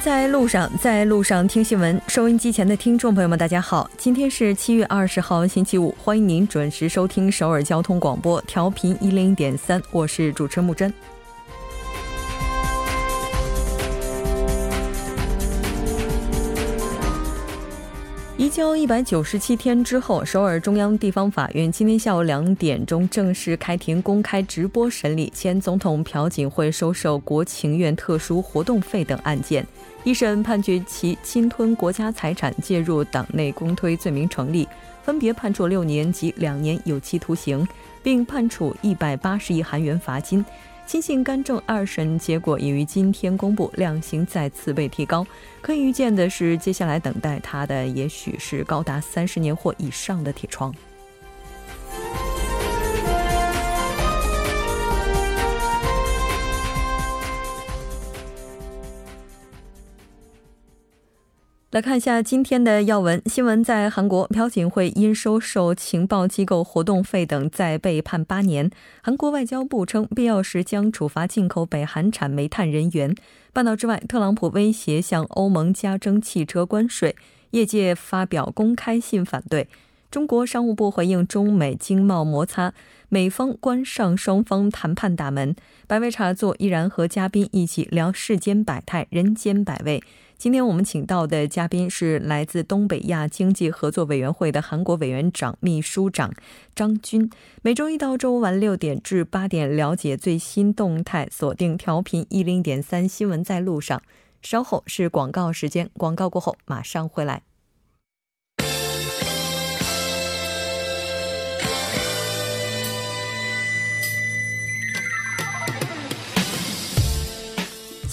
在路上，在路上听新闻。收音机前的听众朋友们，大家好，今天是七月二十号，星期五，欢迎您准时收听首尔交通广播，调频一零点三，我是主持人木真。交一百九十七天之后，首尔中央地方法院今天下午两点钟正式开庭公开直播审理前总统朴槿惠收受国情院特殊活动费等案件。一审判决其侵吞国家财产、介入党内公推罪名成立，分别判处六年及两年有期徒刑，并判处一百八十亿韩元罚金。亲信干政二审结果已于今天公布，量刑再次被提高。可以预见的是，接下来等待他的也许是高达三十年或以上的铁窗。来看一下今天的要闻新闻，在韩国，朴槿惠因收受情报机构活动费等，再被判八年。韩国外交部称，必要时将处罚进口北韩产煤炭人员。半岛之外，特朗普威胁向欧盟加征汽车关税，业界发表公开信反对。中国商务部回应中美经贸摩擦，美方关上双方谈判大门。百味茶座依然和嘉宾一起聊世间百态，人间百味。今天我们请到的嘉宾是来自东北亚经济合作委员会的韩国委员长、秘书长张军。每周一到周五晚六点至八点，了解最新动态，锁定调频一零点三新闻在路上。稍后是广告时间，广告过后马上回来。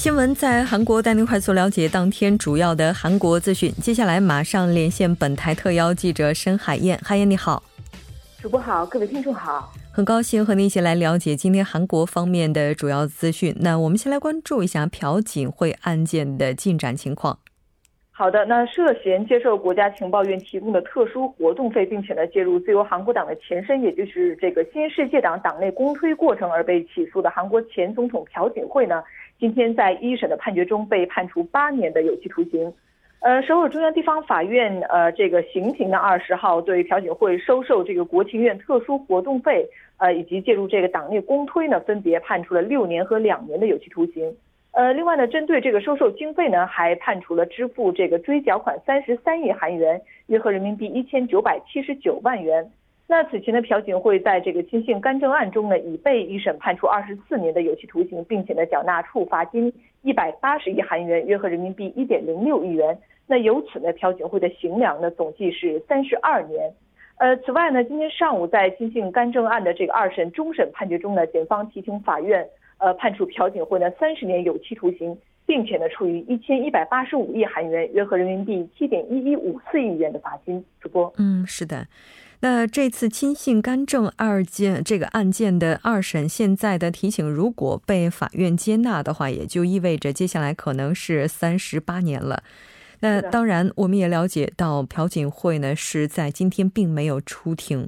新闻在韩国带您快速了解当天主要的韩国资讯。接下来马上连线本台特邀记者申海燕。海燕你好，主播好，各位听众好，很高兴和您一起来了解今天韩国方面的主要资讯。那我们先来关注一下朴槿惠案件的进展情况。好的，那涉嫌接受国家情报院提供的特殊活动费，并且呢介入自由韩国党的前身，也就是这个新世界党党内公推过程而被起诉的韩国前总统朴槿惠呢？今天在一审的判决中被判处八年的有期徒刑。呃，首尔中央地方法院呃这个刑庭呢二十号对朴槿惠收受这个国情院特殊活动费，呃以及介入这个党内公推呢，分别判处了六年和两年的有期徒刑。呃，另外呢，针对这个收受经费呢，还判处了支付这个追缴款三十三亿韩元，约合人民币一千九百七十九万元。那此前的朴槿惠在这个亲信干政案中呢，已被一审判处二十四年的有期徒刑，并且呢缴纳处罚金一百八十亿韩元，约合人民币一点零六亿元。那由此呢，朴槿惠的刑量呢总计是三十二年。呃，此外呢，今天上午在亲信干政案的这个二审终审判决中呢，检方提请法院呃判处朴槿惠呢三十年有期徒刑，并且呢处于一千一百八十五亿韩元，约合人民币七点一一五四亿元的罚金。主播，嗯，是的。那这次亲信干政二件这个案件的二审，现在的提请如果被法院接纳的话，也就意味着接下来可能是三十八年了。那当然，我们也了解到朴槿惠呢是在今天并没有出庭。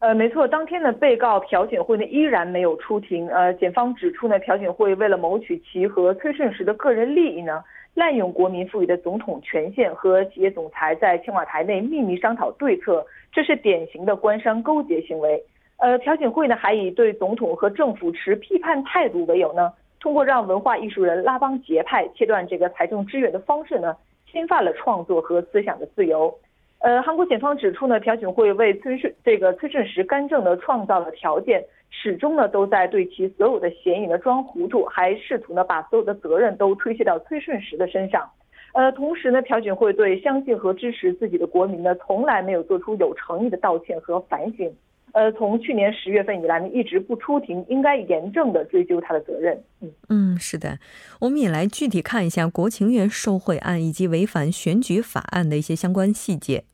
呃，没错，当天的被告朴槿惠呢依然没有出庭。呃，检方指出呢，朴槿惠为了谋取其和崔顺实的个人利益呢。滥用国民赋予的总统权限和企业总裁在青瓦台内秘密商讨对策，这是典型的官商勾结行为。呃，朴槿惠呢还以对总统和政府持批判态度为由呢，通过让文化艺术人拉帮结派、切断这个财政支援的方式呢，侵犯了创作和思想的自由。呃，韩国检方指出呢，朴槿惠为崔顺这个崔顺实干政呢创造了条件。始终呢都在对其所有的嫌疑呢装糊涂，还试图呢把所有的责任都推卸到崔顺实的身上。呃，同时呢，朴槿惠对相信和支持自己的国民呢，从来没有做出有诚意的道歉和反省。呃，从去年十月份以来呢，一直不出庭，应该严正的追究他的责任。嗯嗯，是的，我们也来具体看一下国情院受贿案以及违反选举法案的一些相关细节。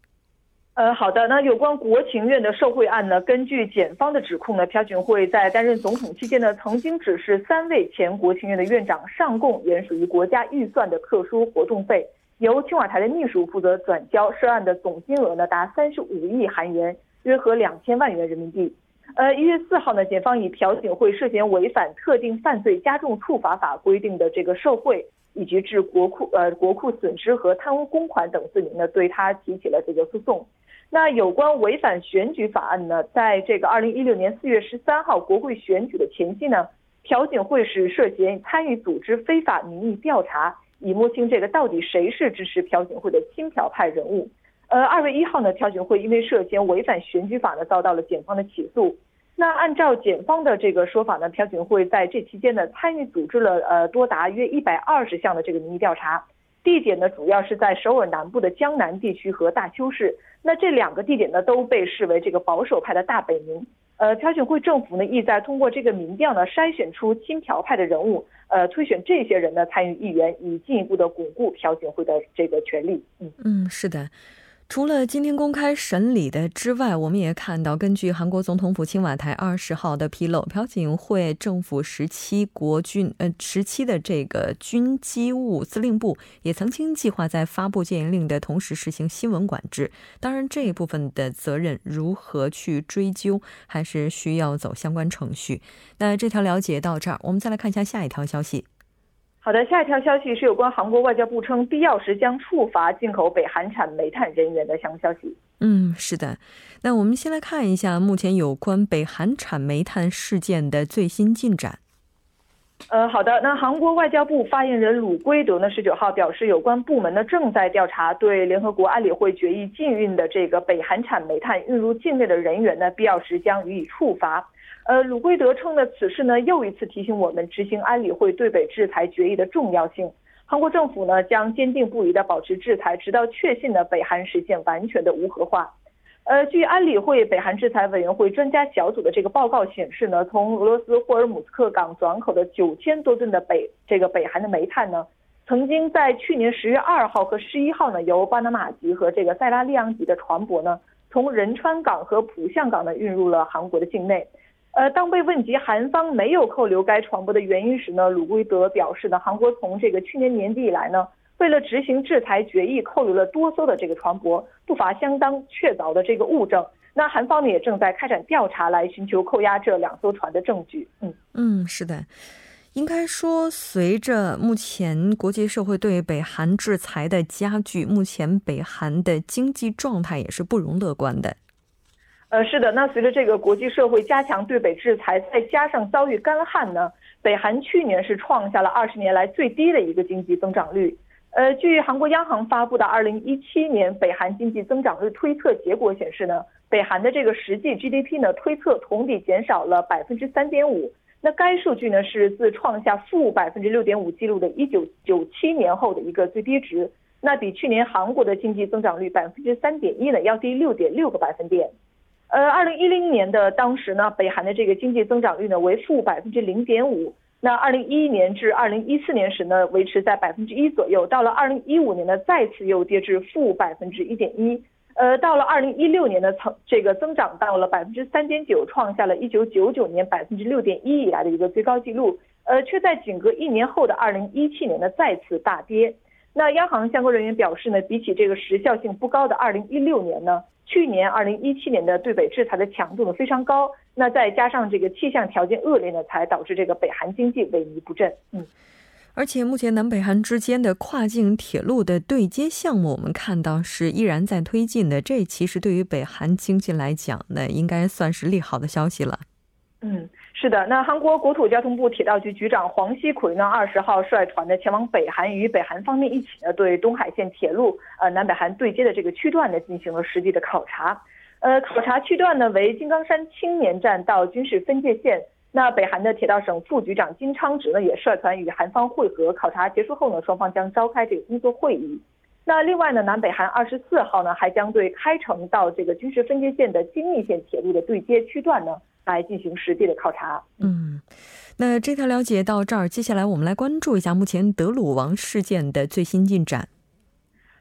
呃，好的。那有关国情院的受贿案呢？根据检方的指控呢，朴槿惠在担任总统期间呢，曾经指示三位前国情院的院长上供原属于国家预算的特殊活动费，由青瓦台的秘书负责转交，涉案的总金额呢达三十五亿韩元，约合两千万元人民币。呃，一月四号呢，检方以朴槿惠涉嫌违反特定犯罪加重处罚法规定的这个受贿，以及致国库呃国库损失和贪污公款等罪名呢，对他提起了这个诉讼。那有关违反选举法案呢，在这个二零一六年四月十三号国会选举的前夕呢，朴槿惠是涉嫌参与组织非法民意调查，以摸清这个到底谁是支持朴槿惠的亲朴派人物。呃，二月一号呢，朴槿惠因为涉嫌违反选举法呢，遭到了检方的起诉。那按照检方的这个说法呢，朴槿惠在这期间呢，参与组织了呃多达约一百二十项的这个民意调查。地点呢，主要是在首尔南部的江南地区和大邱市。那这两个地点呢，都被视为这个保守派的大本营。呃，朴槿惠政府呢，意在通过这个民调呢，筛选出亲朴派的人物，呃，推选这些人呢参与议员，以进一步的巩固朴槿惠的这个权利。嗯嗯，是的。除了今天公开审理的之外，我们也看到，根据韩国总统府青瓦台二十号的披露，朴槿惠政府时期国军呃时期的这个军机务司令部也曾经计划在发布戒严令的同时实行新闻管制。当然，这一部分的责任如何去追究，还是需要走相关程序。那这条了解到这儿，我们再来看一下下一条消息。好的，下一条消息是有关韩国外交部称必要时将处罚进口北韩产煤炭人员的相关消息。嗯，是的。那我们先来看一下目前有关北韩产煤炭事件的最新进展。呃，好的。那韩国外交部发言人鲁圭德呢，十九号表示，有关部门呢正在调查对联合国安理会决议禁运的这个北韩产煤炭运入境内的人员呢，必要时将予以处罚。呃，鲁圭德称呢，此事呢又一次提醒我们执行安理会对北制裁决议的重要性。韩国政府呢将坚定不移地保持制裁，直到确信呢北韩实现完全的无核化。呃，据安理会北韩制裁委员会专家小组的这个报告显示呢，从俄罗斯霍尔姆斯克港转口的九千多吨的北这个北韩的煤炭呢，曾经在去年十月二号和十一号呢，由巴拿马籍和这个塞拉利昂籍的船舶呢，从仁川港和浦项港呢运入了韩国的境内。呃，当被问及韩方没有扣留该船舶的原因时呢，鲁圭德表示呢，韩国从这个去年年底以来呢，为了执行制裁决议，扣留了多艘的这个船舶，不乏相当确凿的这个物证。那韩方呢也正在开展调查，来寻求扣押这两艘船的证据。嗯嗯，是的，应该说，随着目前国际社会对北韩制裁的加剧，目前北韩的经济状态也是不容乐观的。呃，是的，那随着这个国际社会加强对北制裁，再加上遭遇干旱呢，北韩去年是创下了二十年来最低的一个经济增长率。呃，据韩国央行发布的二零一七年北韩经济增长率推测结果显示呢，北韩的这个实际 GDP 呢推测同比减少了百分之三点五。那该数据呢是自创下负百分之六点五记录的一九九七年后的一个最低值。那比去年韩国的经济增长率百分之三点一呢要低六点六个百分点。呃，二零一零年的当时呢，北韩的这个经济增长率呢为负百分之零点五。那二零一一年至二零一四年时呢，维持在百分之一左右。到了二零一五年呢，再次又跌至负百分之一点一。呃，到了二零一六年呢，曾这个增长到了百分之三点九，创下了一九九九年百分之六点一以来的一个最高纪录。呃，却在仅隔一年后的二零一七年呢，再次大跌。那央行相关人员表示呢，比起这个时效性不高的二零一六年呢。去年二零一七年的对北制裁的强度呢非常高，那再加上这个气象条件恶劣呢，才导致这个北韩经济萎靡不振。嗯，而且目前南北韩之间的跨境铁路的对接项目，我们看到是依然在推进的。这其实对于北韩经济来讲呢，应该算是利好的消息了。嗯。是的，那韩国国土交通部铁道局局长黄锡奎呢，二十号率团呢前往北韩，与北韩方面一起呢对东海线铁路呃南北韩对接的这个区段呢进行了实地的考察。呃，考察区段呢为金刚山青年站到军事分界线。那北韩的铁道省副局长金昌直呢也率团与韩方会合。考察结束后呢，双方将召开这个工作会议。那另外呢，南北韩二十四号呢还将对开城到这个军事分界线的金密线铁路的对接区段呢。来进行实地的考察。嗯，那这条了解到这儿，接下来我们来关注一下目前德鲁王事件的最新进展。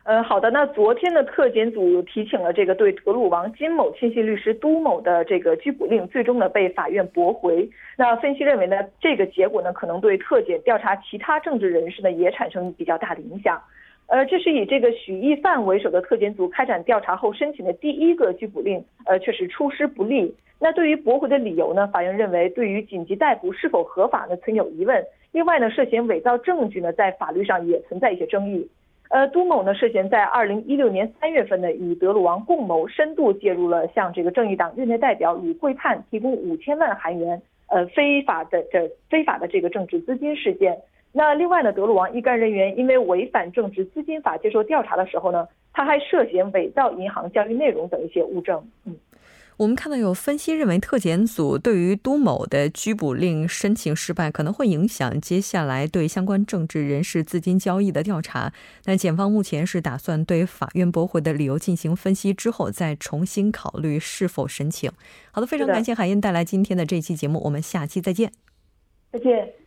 呃，好的。那昨天的特检组提请了这个对德鲁王金某亲信律师都某的这个拘捕令，最终呢被法院驳回。那分析认为呢，这个结果呢可能对特检调查其他政治人士呢也产生比较大的影响。呃，这是以这个许义范为首的特检组开展调查后申请的第一个拘捕令，呃，确实出师不利。那对于驳回的理由呢？法院认为，对于紧急逮捕是否合法呢，存有疑问。另外呢，涉嫌伪造证据呢，在法律上也存在一些争议。呃，都某呢涉嫌在二零一六年三月份呢，与德鲁王共谋，深度介入了向这个正义党院内代表李会判提供五千万韩元，呃，非法的这非法的这个政治资金事件。那另外呢，德鲁王一干人员因为违反政治资金法接受调查的时候呢，他还涉嫌伪造银行交易内容等一些物证。嗯。我们看到有分析认为，特检组对于都某的拘捕令申请失败，可能会影响接下来对相关政治人士资金交易的调查。那检方目前是打算对法院驳回的理由进行分析之后，再重新考虑是否申请。好的，非常感谢海燕带来今天的这期节目，我们下期再见。再见。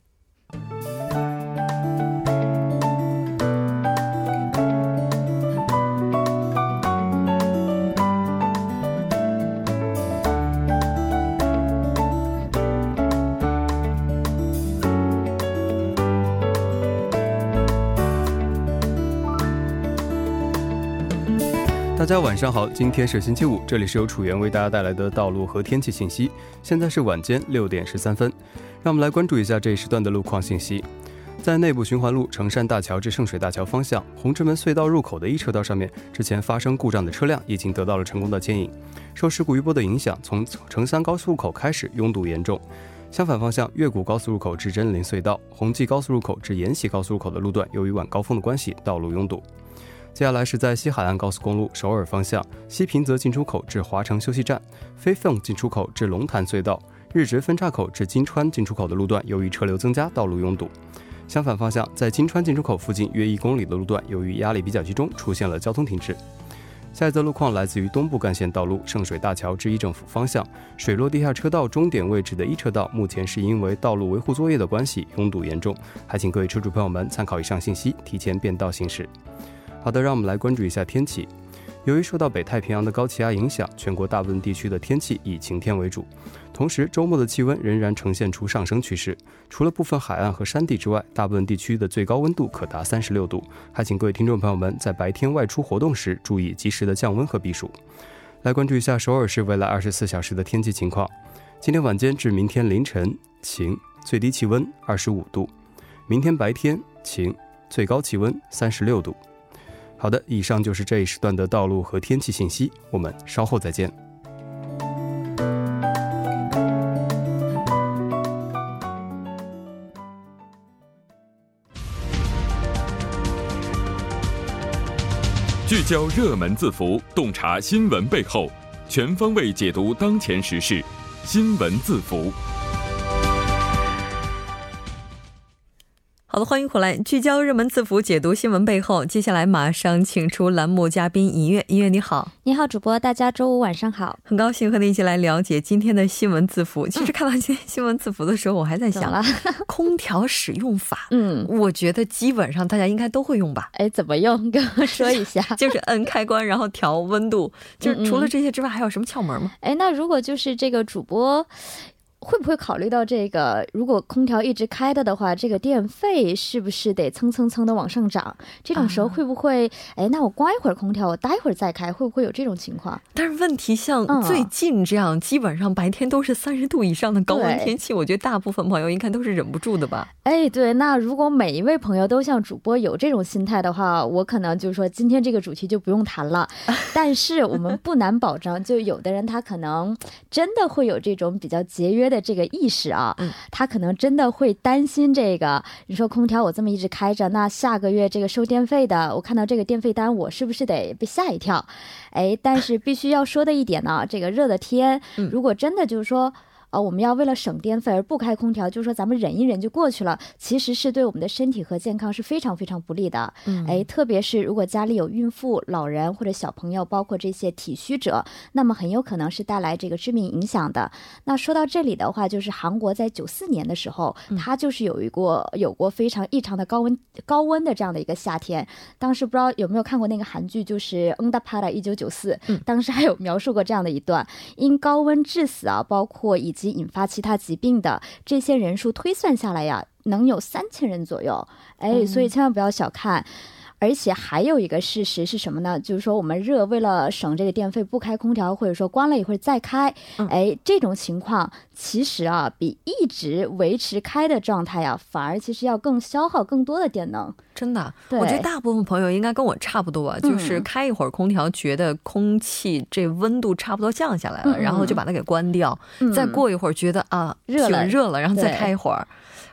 大家晚上好，今天是星期五，这里是由楚源为大家带来的道路和天气信息。现在是晚间六点十三分，让我们来关注一下这一时段的路况信息。在内部循环路成山大桥至圣水大桥方向红之门隧道入口的一车道上面，之前发生故障的车辆已经得到了成功的牵引。受事故余波的影响，从成三高速入口开始拥堵严重。相反方向越谷高速入口至真林隧道、红际高速入口至延禧高速入口的路段，由于晚高峰的关系，道路拥堵。接下来是在西海岸高速公路首尔方向西平泽进出口至华城休息站、飞凤进出口至龙潭隧道、日直分岔口至金川进出口的路段，由于车流增加，道路拥堵。相反方向，在金川进出口附近约一公里的路段，由于压力比较集中，出现了交通停滞。下一则路况来自于东部干线道路圣水大桥至一政府方向水落地下车道终点位置的一车道，目前是因为道路维护作业的关系，拥堵严重，还请各位车主朋友们参考以上信息，提前变道行驶。好的，让我们来关注一下天气。由于受到北太平洋的高气压影响，全国大部分地区的天气以晴天为主。同时，周末的气温仍然呈现出上升趋势。除了部分海岸和山地之外，大部分地区的最高温度可达三十六度。还请各位听众朋友们在白天外出活动时注意及时的降温和避暑。来关注一下首尔市未来二十四小时的天气情况。今天晚间至明天凌晨晴，最低气温二十五度；明天白天晴，最高气温三十六度。好的，以上就是这一时段的道路和天气信息，我们稍后再见。聚焦热门字符，洞察新闻背后，全方位解读当前时事，新闻字符。好的，欢迎回来，聚焦热门字符，解读新闻背后。接下来马上请出栏目嘉宾尹月，尹月你好，你好，主播，大家周五晚上好，很高兴和你一起来了解今天的新闻字符。其实看到今天新闻字符的时候，我还在想，空调使用法，嗯，我觉得基本上大家应该都会用吧？哎，怎么用？跟我说一下。就是摁开关，然后调温度。就是除了这些之外，还有什么窍门吗？哎，那如果就是这个主播。会不会考虑到这个？如果空调一直开着的话，这个电费是不是得蹭蹭蹭的往上涨？这种时候会不会？哎，那我关一会儿空调，我待会儿再开，会不会有这种情况？但是问题像最近这样，基本上白天都是三十度以上的高温天气，我觉得大部分朋友应该都是忍不住的吧？哎，对，那如果每一位朋友都像主播有这种心态的话，我可能就是说今天这个主题就不用谈了。但是我们不难保证，就有的人他可能真的会有这种比较节约。的这个意识啊，他可能真的会担心这个。你说空调我这么一直开着，那下个月这个收电费的，我看到这个电费单，我是不是得被吓一跳？哎，但是必须要说的一点呢，这个热的天，如果真的就是说。呃，我们要为了省电费而不开空调，就是说咱们忍一忍就过去了，其实是对我们的身体和健康是非常非常不利的。嗯，哎，特别是如果家里有孕妇、老人或者小朋友，包括这些体虚者，那么很有可能是带来这个致命影响的。那说到这里的话，就是韩国在九四年的时候，它就是有一过有过非常异常的高温高温的这样的一个夏天。当时不知道有没有看过那个韩剧，就是《恩达帕拉一九九四》，当时还有描述过这样的一段，因高温致死啊，包括以。及引发其他疾病的这些人数推算下来呀，能有三千人左右。哎，所以千万不要小看。而且还有一个事实是什么呢？就是说我们热为了省这个电费不开空调，或者说关了一会儿再开，哎，这种情况其实啊比一直维持开的状态呀，反而其实要更消耗更多的电能。真的，我觉得大部分朋友应该跟我差不多，就是开一会儿空调，觉得空气这温度差不多降下来了，然后就把它给关掉，再过一会儿觉得啊热了。热了，然后再开一会儿。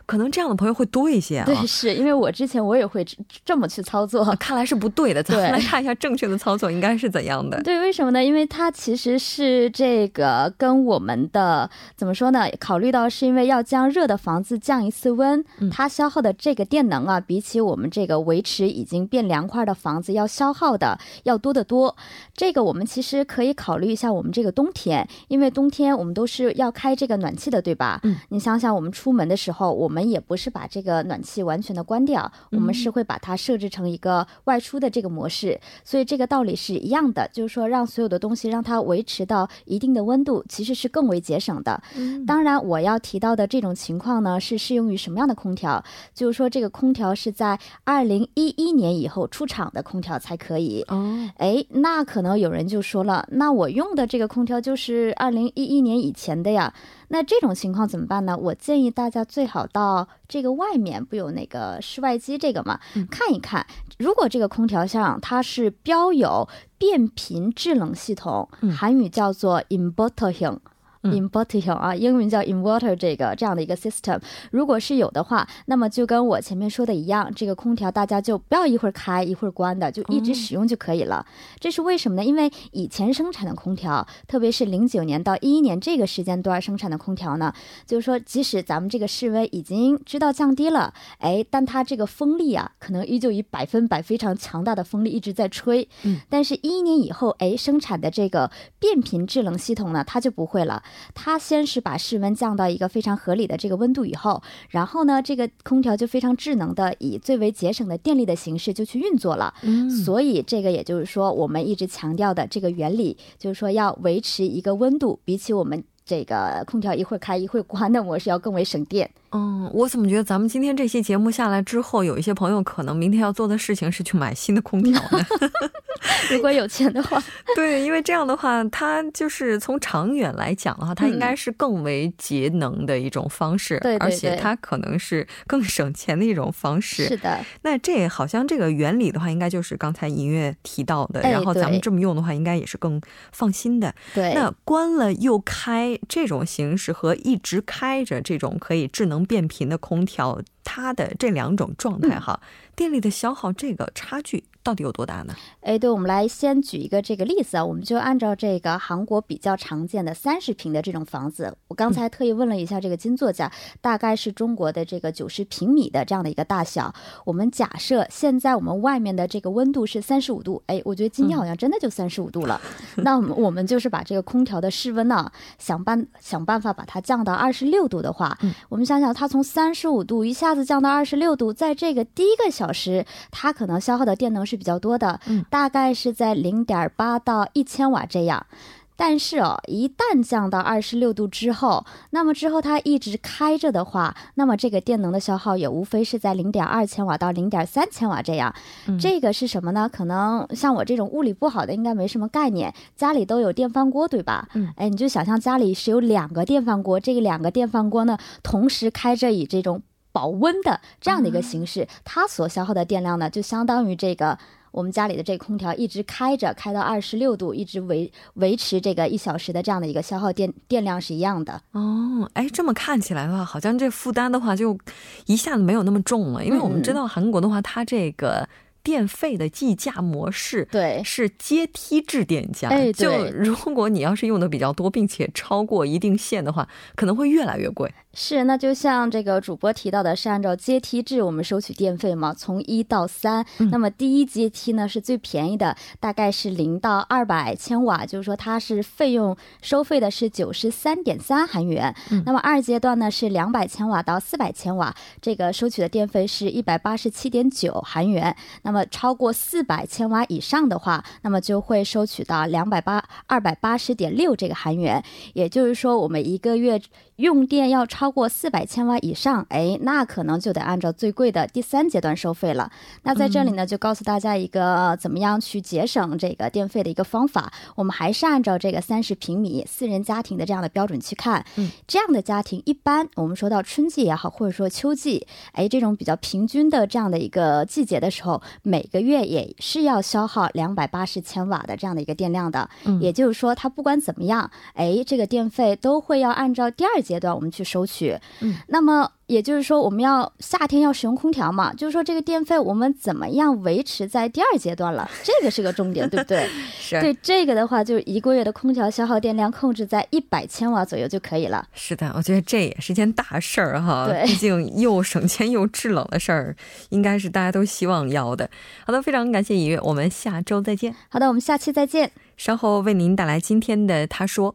可能这样的朋友会多一些啊。对，是因为我之前我也会这么去操作，看来是不对的。咱们来看一下正确的操作应该是怎样的。对，为什么呢？因为它其实是这个跟我们的怎么说呢？考虑到是因为要将热的房子降一次温，它消耗的这个电能啊，比起我们这个维持已经变凉快的房子要消耗的要多得多。这个我们其实可以考虑一下我们这个冬天，因为冬天我们都是要开这个暖气的，对吧？嗯。你想想，我们出门的时候，我们我们也不是把这个暖气完全的关掉，我们是会把它设置成一个外出的这个模式，所以这个道理是一样的，就是说让所有的东西让它维持到一定的温度，其实是更为节省的。当然，我要提到的这种情况呢，是适用于什么样的空调？就是说这个空调是在二零一一年以后出厂的空调才可以。哦，哎，那可能有人就说了，那我用的这个空调就是二零一一年以前的呀。那这种情况怎么办呢？我建议大家最好到这个外面不有那个室外机这个嘛，看一看。如果这个空调上它是标有变频制冷系统，韩语叫做 inverter。Inverter 啊，英文叫 inverter 这个这样的一个 system，如果是有的话，那么就跟我前面说的一样，这个空调大家就不要一会儿开一会儿关的，就一直使用就可以了。这是为什么呢？因为以前生产的空调，特别是零九年到一一年这个时间段生产的空调呢，就是说即使咱们这个室温已经知道降低了，哎，但它这个风力啊，可能依旧以百分百非常强大的风力一直在吹。嗯，但是一一年以后，哎，生产的这个变频制冷系统呢，它就不会了。它先是把室温降到一个非常合理的这个温度以后，然后呢，这个空调就非常智能的以最为节省的电力的形式就去运作了。嗯，所以这个也就是说，我们一直强调的这个原理，就是说要维持一个温度，比起我们这个空调一会儿开一会儿关的模式要更为省电。嗯，我怎么觉得咱们今天这期节目下来之后，有一些朋友可能明天要做的事情是去买新的空调呢？如果有钱的话，对，因为这样的话，它就是从长远来讲的话，它应该是更为节能的一种方式，对，而且它可能是更省钱的一种方式。是的，那这好像这个原理的话，应该就是刚才音乐提到的，然后咱们这么用的话，应该也是更放心的。对，那关了又开这种形式和一直开着这种可以智能。变频的空调，它的这两种状态哈，电力的消耗这个差距。到底有多大呢？哎，对，我们来先举一个这个例子啊，我们就按照这个韩国比较常见的三十平的这种房子，我刚才特意问了一下这个金作家，大概是中国的这个九十平米的这样的一个大小。我们假设现在我们外面的这个温度是三十五度，哎，我觉得今天好像真的就三十五度了。那我们我们就是把这个空调的室温呢，想办想办法把它降到二十六度的话，我们想想它从三十五度一下子降到二十六度，在这个第一个小时，它可能消耗的电能是。比较多的，嗯大概是在零点八到一千瓦这样。但是哦，一旦降到二十六度之后，那么之后它一直开着的话，那么这个电能的消耗也无非是在零点二千瓦到零点三千瓦这样。这个是什么呢？可能像我这种物理不好的应该没什么概念，家里都有电饭锅对吧？嗯，哎，你就想象家里是有两个电饭锅，这个两个电饭锅呢同时开着，以这种。保温的这样的一个形式，它所消耗的电量呢，就相当于这个我们家里的这个空调一直开着，开到二十六度，一直维维持这个一小时的这样的一个消耗电电量是一样的。哦，哎，这么看起来的话，好像这负担的话就一下子没有那么重了，因为我们知道韩国的话，它这个。电费的计价模式对是阶梯制电价，哎，就 如果你要是用的比较多，并且超过一定线的话，可能会越来越贵。是，那就像这个主播提到的，是按照阶梯制我们收取电费嘛，从一到三。那么第一阶梯呢是最便宜的，大概是零到二百千瓦，就是说它是费用收费的是九十三点三韩元。那么二阶段呢是两百千瓦到四百千瓦，这个收取的电费是一百八十七点九韩元。那么超过四百千瓦以上的话，那么就会收取到两百八二百八十点六这个韩元。也就是说，我们一个月。用电要超过四百千瓦以上，哎，那可能就得按照最贵的第三阶段收费了。那在这里呢，就告诉大家一个怎么样去节省这个电费的一个方法。我们还是按照这个三十平米四人家庭的这样的标准去看。嗯，这样的家庭一般我们说到春季也好，或者说秋季，哎，这种比较平均的这样的一个季节的时候，每个月也是要消耗两百八十千瓦的这样的一个电量的。嗯，也就是说，它不管怎么样，哎，这个电费都会要按照第二阶段我们去收取。嗯，那么。也就是说，我们要夏天要使用空调嘛？就是说，这个电费我们怎么样维持在第二阶段了？这个是个重点，对不对？是。对这个的话，就是一个月的空调消耗电量控制在一百千瓦左右就可以了。是的，我觉得这也是件大事儿哈。对，毕竟又省钱又制冷的事儿，应该是大家都希望要的。好的，非常感谢尹月，我们下周再见。好的，我们下期再见。稍后为您带来今天的他说。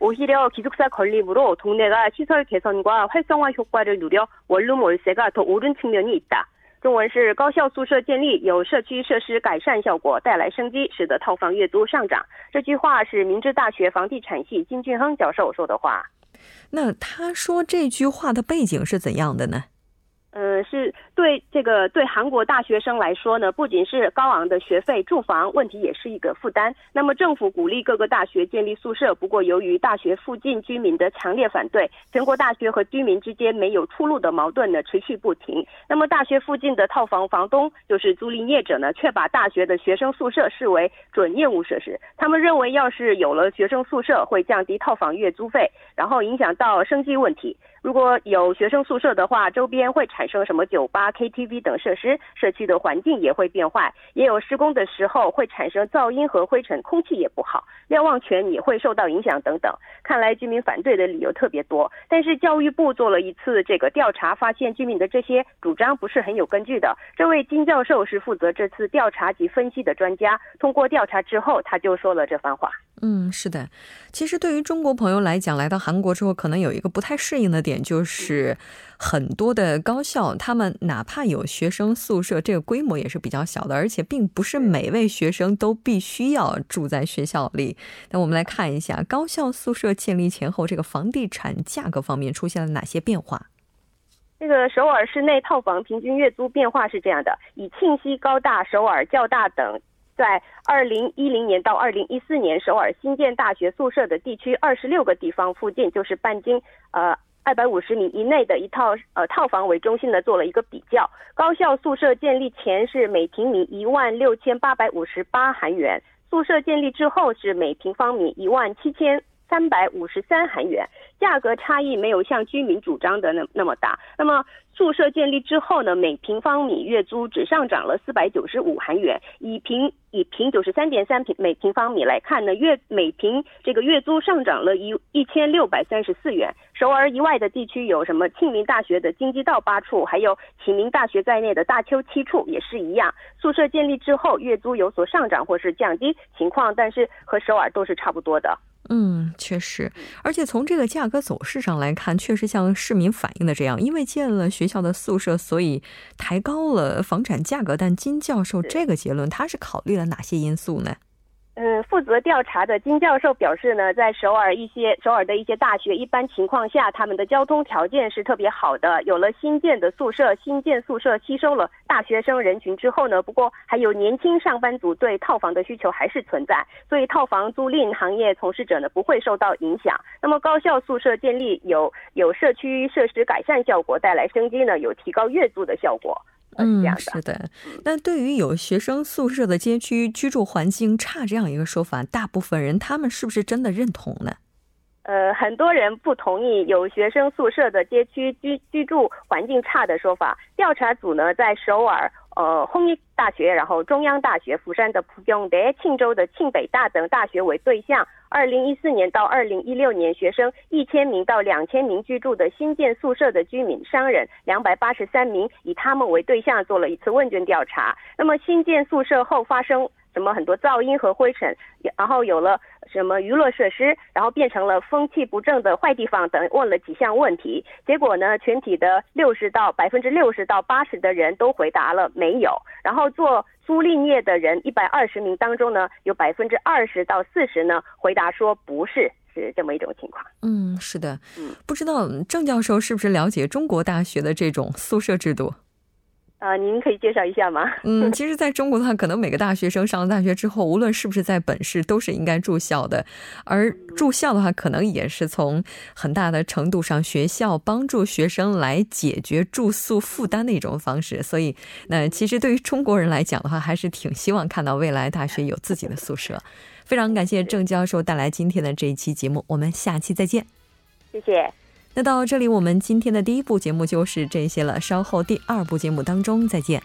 오히려기숙사건립으로동네가시설개선과활성화효과를누려 원룸월세가더오른측면이있다中文是高校宿舍建立有社区设施改善效果带来生机使得套房月租上涨这句话是明知大学房地产系金俊亨教授说的话 呃，是 嗯，是对这个对韩国大学生来说呢，不仅是高昂的学费、住房问题，也是一个负担。那么政府鼓励各个大学建立宿舍，不过由于大学附近居民的强烈反对，全国大学和居民之间没有出路的矛盾呢持续不停。那么大学附近的套房房东就是租赁业者呢，却把大学的学生宿舍视为准业务设施。他们认为，要是有了学生宿舍，会降低套房月租费，然后影响到生计问题。如果有学生宿舍的话，周边会产生什么酒吧、KTV 等设施，社区的环境也会变坏。也有施工的时候会产生噪音和灰尘，空气也不好，瞭望权也会受到影响等等。看来居民反对的理由特别多。但是教育部做了一次这个调查，发现居民的这些主张不是很有根据的。这位金教授是负责这次调查及分析的专家。通过调查之后，他就说了这番话。嗯，是的。其实对于中国朋友来讲，来到韩国之后，可能有一个不太适应的点。就是很多的高校，他们哪怕有学生宿舍，这个规模也是比较小的，而且并不是每位学生都必须要住在学校里。那我们来看一下高校宿舍建立前后，这个房地产价格方面出现了哪些变化？这个首尔市内套房平均月租变化是这样的：以庆熙、高大、首尔较大等在二零一零年到二零一四年首尔新建大学宿舍的地区二十六个地方附近，就是半径呃。二百五十米以内的一套呃套房为中心的做了一个比较，高校宿舍建立前是每平米一万六千八百五十八韩元，宿舍建立之后是每平方米一万七千三百五十三韩元，价格差异没有像居民主张的那那么大。那么宿舍建立之后呢，每平方米月租只上涨了四百九十五韩元，以平以平九十三点三平每平方米来看呢，月每平这个月租上涨了一一千六百三十四元。首尔以外的地区有什么庆明大学的京畿道八处，还有启明大学在内的大邱七处也是一样，宿舍建立之后月租有所上涨或是降低情况，但是和首尔都是差不多的。嗯，确实，而且从这个价格走势上来看，确实像市民反映的这样，因为建了学校的宿舍，所以抬高了房产价格。但金教授这个结论，他是考虑了哪些因素呢？嗯，负责调查的金教授表示呢，在首尔一些首尔的一些大学，一般情况下，他们的交通条件是特别好的。有了新建的宿舍，新建宿舍吸收了大学生人群之后呢，不过还有年轻上班族对套房的需求还是存在，所以套房租赁行业从事者呢不会受到影响。那么高校宿舍建立有有社区设施改善效果，带来生机呢，有提高月租的效果。嗯，是的。那对于有学生宿舍的街区居住环境差这样一个说法，大部分人他们是不是真的认同呢？呃，很多人不同意有学生宿舍的街区居居住环境差的说法。调查组呢，在首尔。呃，弘益大学，然后中央大学、釜山的蒲경대庆州的庆北大等大学为对象。二零一四年到二零一六年，学生一千名到两千名居住的新建宿舍的居民、商人两百八十三名，以他们为对象做了一次问卷调查。那么新建宿舍后发生。什么很多噪音和灰尘，然后有了什么娱乐设施，然后变成了风气不正的坏地方等，问了几项问题，结果呢，全体的六十到百分之六十到八十的人都回答了没有。然后做租赁业的人一百二十名当中呢，有百分之二十到四十呢回答说不是，是这么一种情况。嗯，是的，嗯，不知道郑教授是不是了解中国大学的这种宿舍制度？啊，您可以介绍一下吗？嗯，其实，在中国的话，可能每个大学生上了大学之后，无论是不是在本市，都是应该住校的。而住校的话，可能也是从很大的程度上，学校帮助学生来解决住宿负担的一种方式。所以，那其实对于中国人来讲的话，还是挺希望看到未来大学有自己的宿舍。非常感谢郑教授带来今天的这一期节目，我们下期再见。谢谢。那到这里，我们今天的第一部节目就是这些了。稍后第二部节目当中再见。